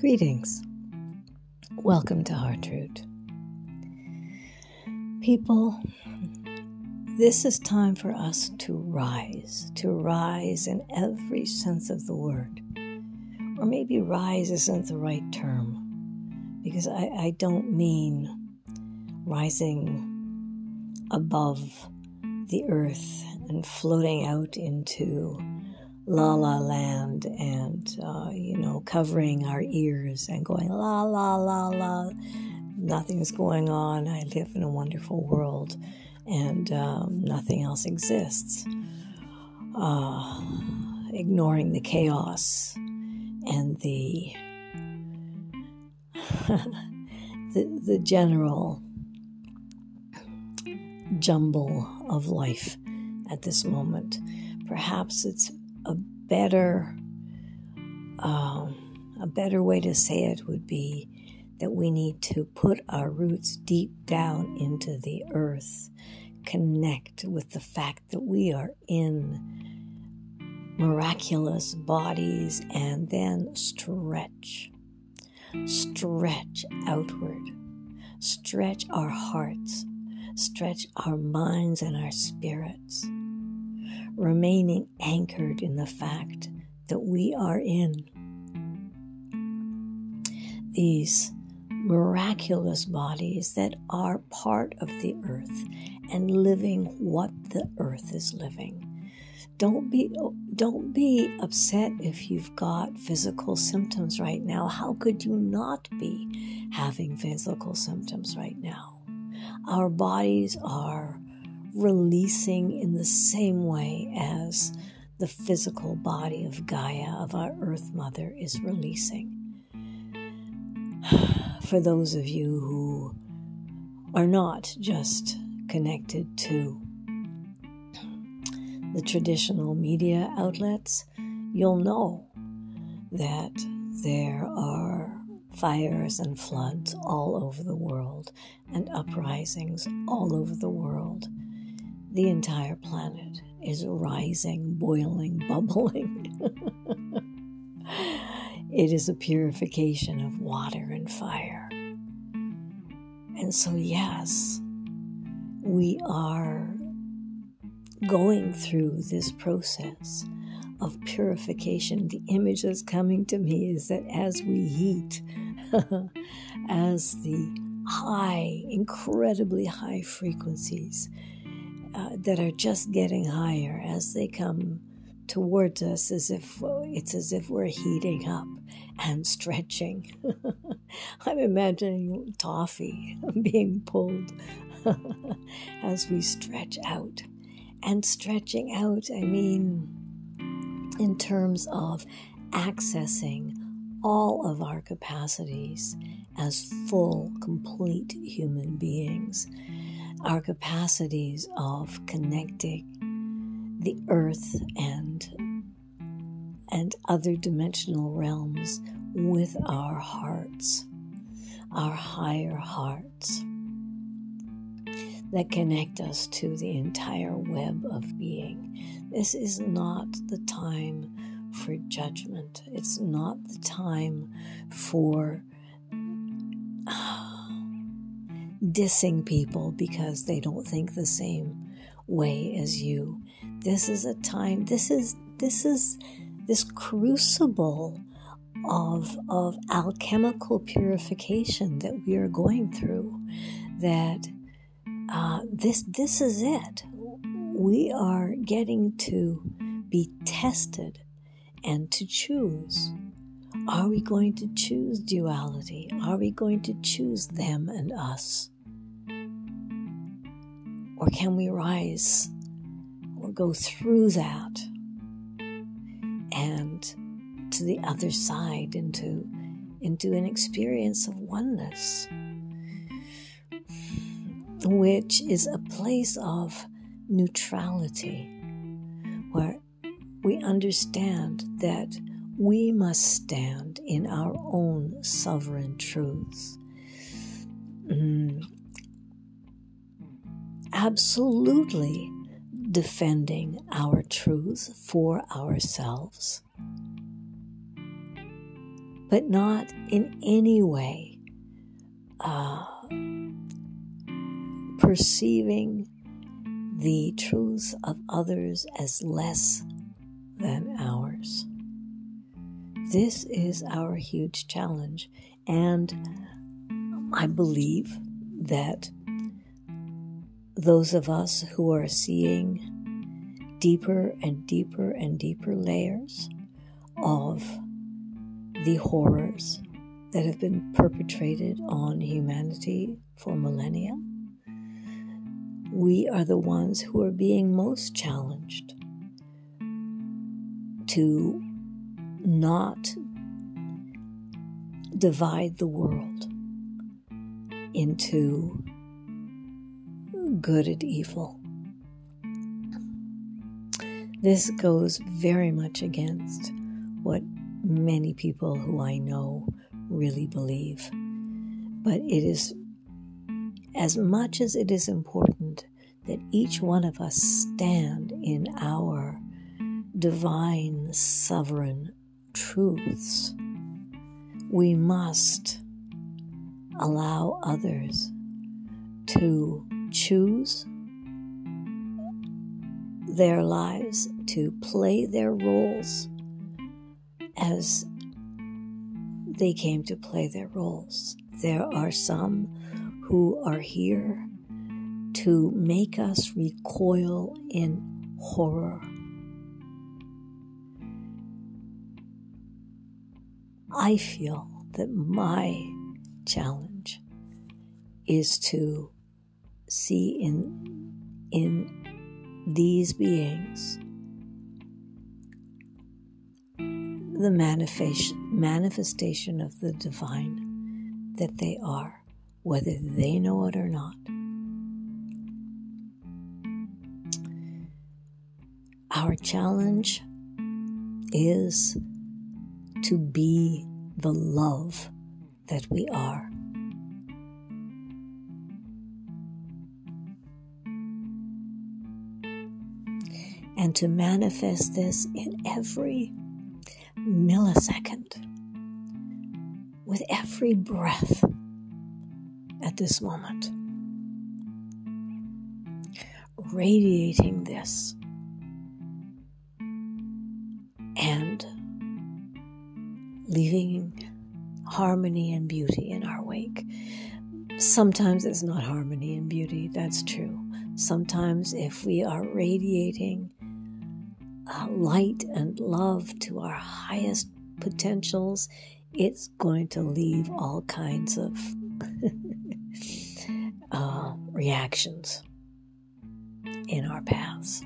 Greetings. Welcome to Heart Root. People, this is time for us to rise, to rise in every sense of the word. Or maybe rise isn't the right term, because I, I don't mean rising above the earth and floating out into la la land and, uh, you know, covering our ears and going la la la la. Nothing's going on. I live in a wonderful world and um, nothing else exists. Uh, ignoring the chaos and the the, the general jumble of life at this moment. Perhaps it's a better um, a better way to say it would be that we need to put our roots deep down into the earth, connect with the fact that we are in miraculous bodies, and then stretch. Stretch outward. Stretch our hearts. Stretch our minds and our spirits remaining anchored in the fact that we are in these miraculous bodies that are part of the earth and living what the earth is living. Don't be don't be upset if you've got physical symptoms right now. How could you not be having physical symptoms right now? Our bodies are releasing in the same way as the physical body of Gaia, of our Earth Mother, is releasing. For those of you who are not just connected to the traditional media outlets, you'll know that there are fires and floods all over the world and uprisings all over the world the entire planet is rising, boiling, bubbling. it is a purification of water and fire. And so, yes, we are going through this process of purification. The image that's coming to me is that as we heat, as the high, incredibly high frequencies uh, that are just getting higher as they come towards us as if it's as if we're heating up and stretching. I'm imagining toffee being pulled as we stretch out. And stretching out, I mean, in terms of accessing all of our capacities as full, complete human beings our capacities of connecting the earth and and other dimensional realms with our hearts, our higher hearts that connect us to the entire web of being. This is not the time for judgment. It's not the time for dissing people because they don't think the same way as you. This is a time, this is, this is this crucible of, of alchemical purification that we are going through that uh, this, this is it. We are getting to be tested and to choose. Are we going to choose duality? Are we going to choose them and us? Or can we rise or go through that and to the other side into, into an experience of oneness, which is a place of neutrality where we understand that we must stand in our own sovereign truths. Mm absolutely defending our truth for ourselves. but not in any way uh, perceiving the truths of others as less than ours. This is our huge challenge, and I believe that those of us who are seeing deeper and deeper and deeper layers of the horrors that have been perpetrated on humanity for millennia we are the ones who are being most challenged to not divide the world into good and evil. This goes very much against what many people who I know really believe. But it is as much as it is important that each one of us stand in our divine sovereign truths, we must allow others to choose their lives, to play their roles as they came to play their roles. There are some who are here to make us recoil in horror. I feel that my challenge is to see in, in these beings the manifestation of the divine that they are whether they know it or not. Our challenge is to be the love that we are. And to manifest this in every millisecond, with every breath at this moment. Radiating this and leaving harmony and beauty in our wake. Sometimes it's not harmony and beauty, that's true. Sometimes, if we are radiating light and love to our highest potentials, it's going to leave all kinds of uh, reactions in our paths.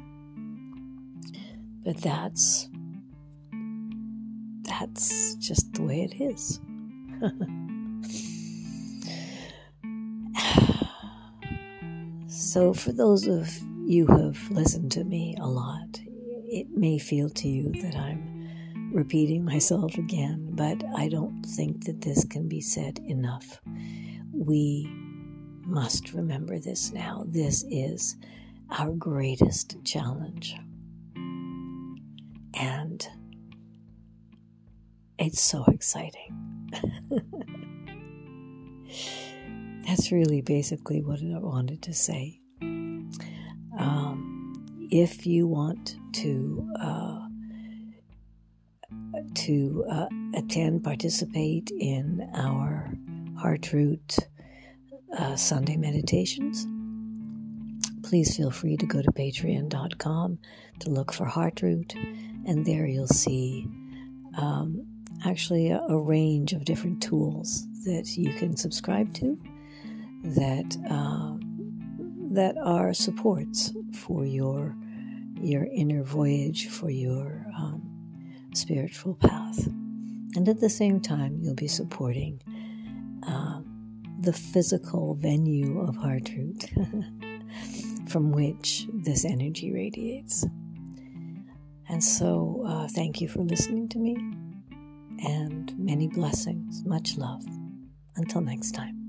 But that's that's just the way it is. so, for those of you who have listened to me a lot, it may feel to you that I'm repeating myself again, but I don't think that this can be said enough. We must remember this now. This is our greatest challenge. And it's so exciting. That's really basically what I wanted to say. If you want to uh, to uh, attend, participate in our Heart Root uh, Sunday meditations, please feel free to go to patreon.com to look for Heartroot, and there you'll see um, actually a, a, range of different tools that you can subscribe to that uh, that are supports for your your inner voyage, for your um, spiritual path, and at the same time, you'll be supporting. Um, the physical venue of Heartroot from which this energy radiates. And so, uh, thank you for listening to me, and many blessings, much love. Until next time.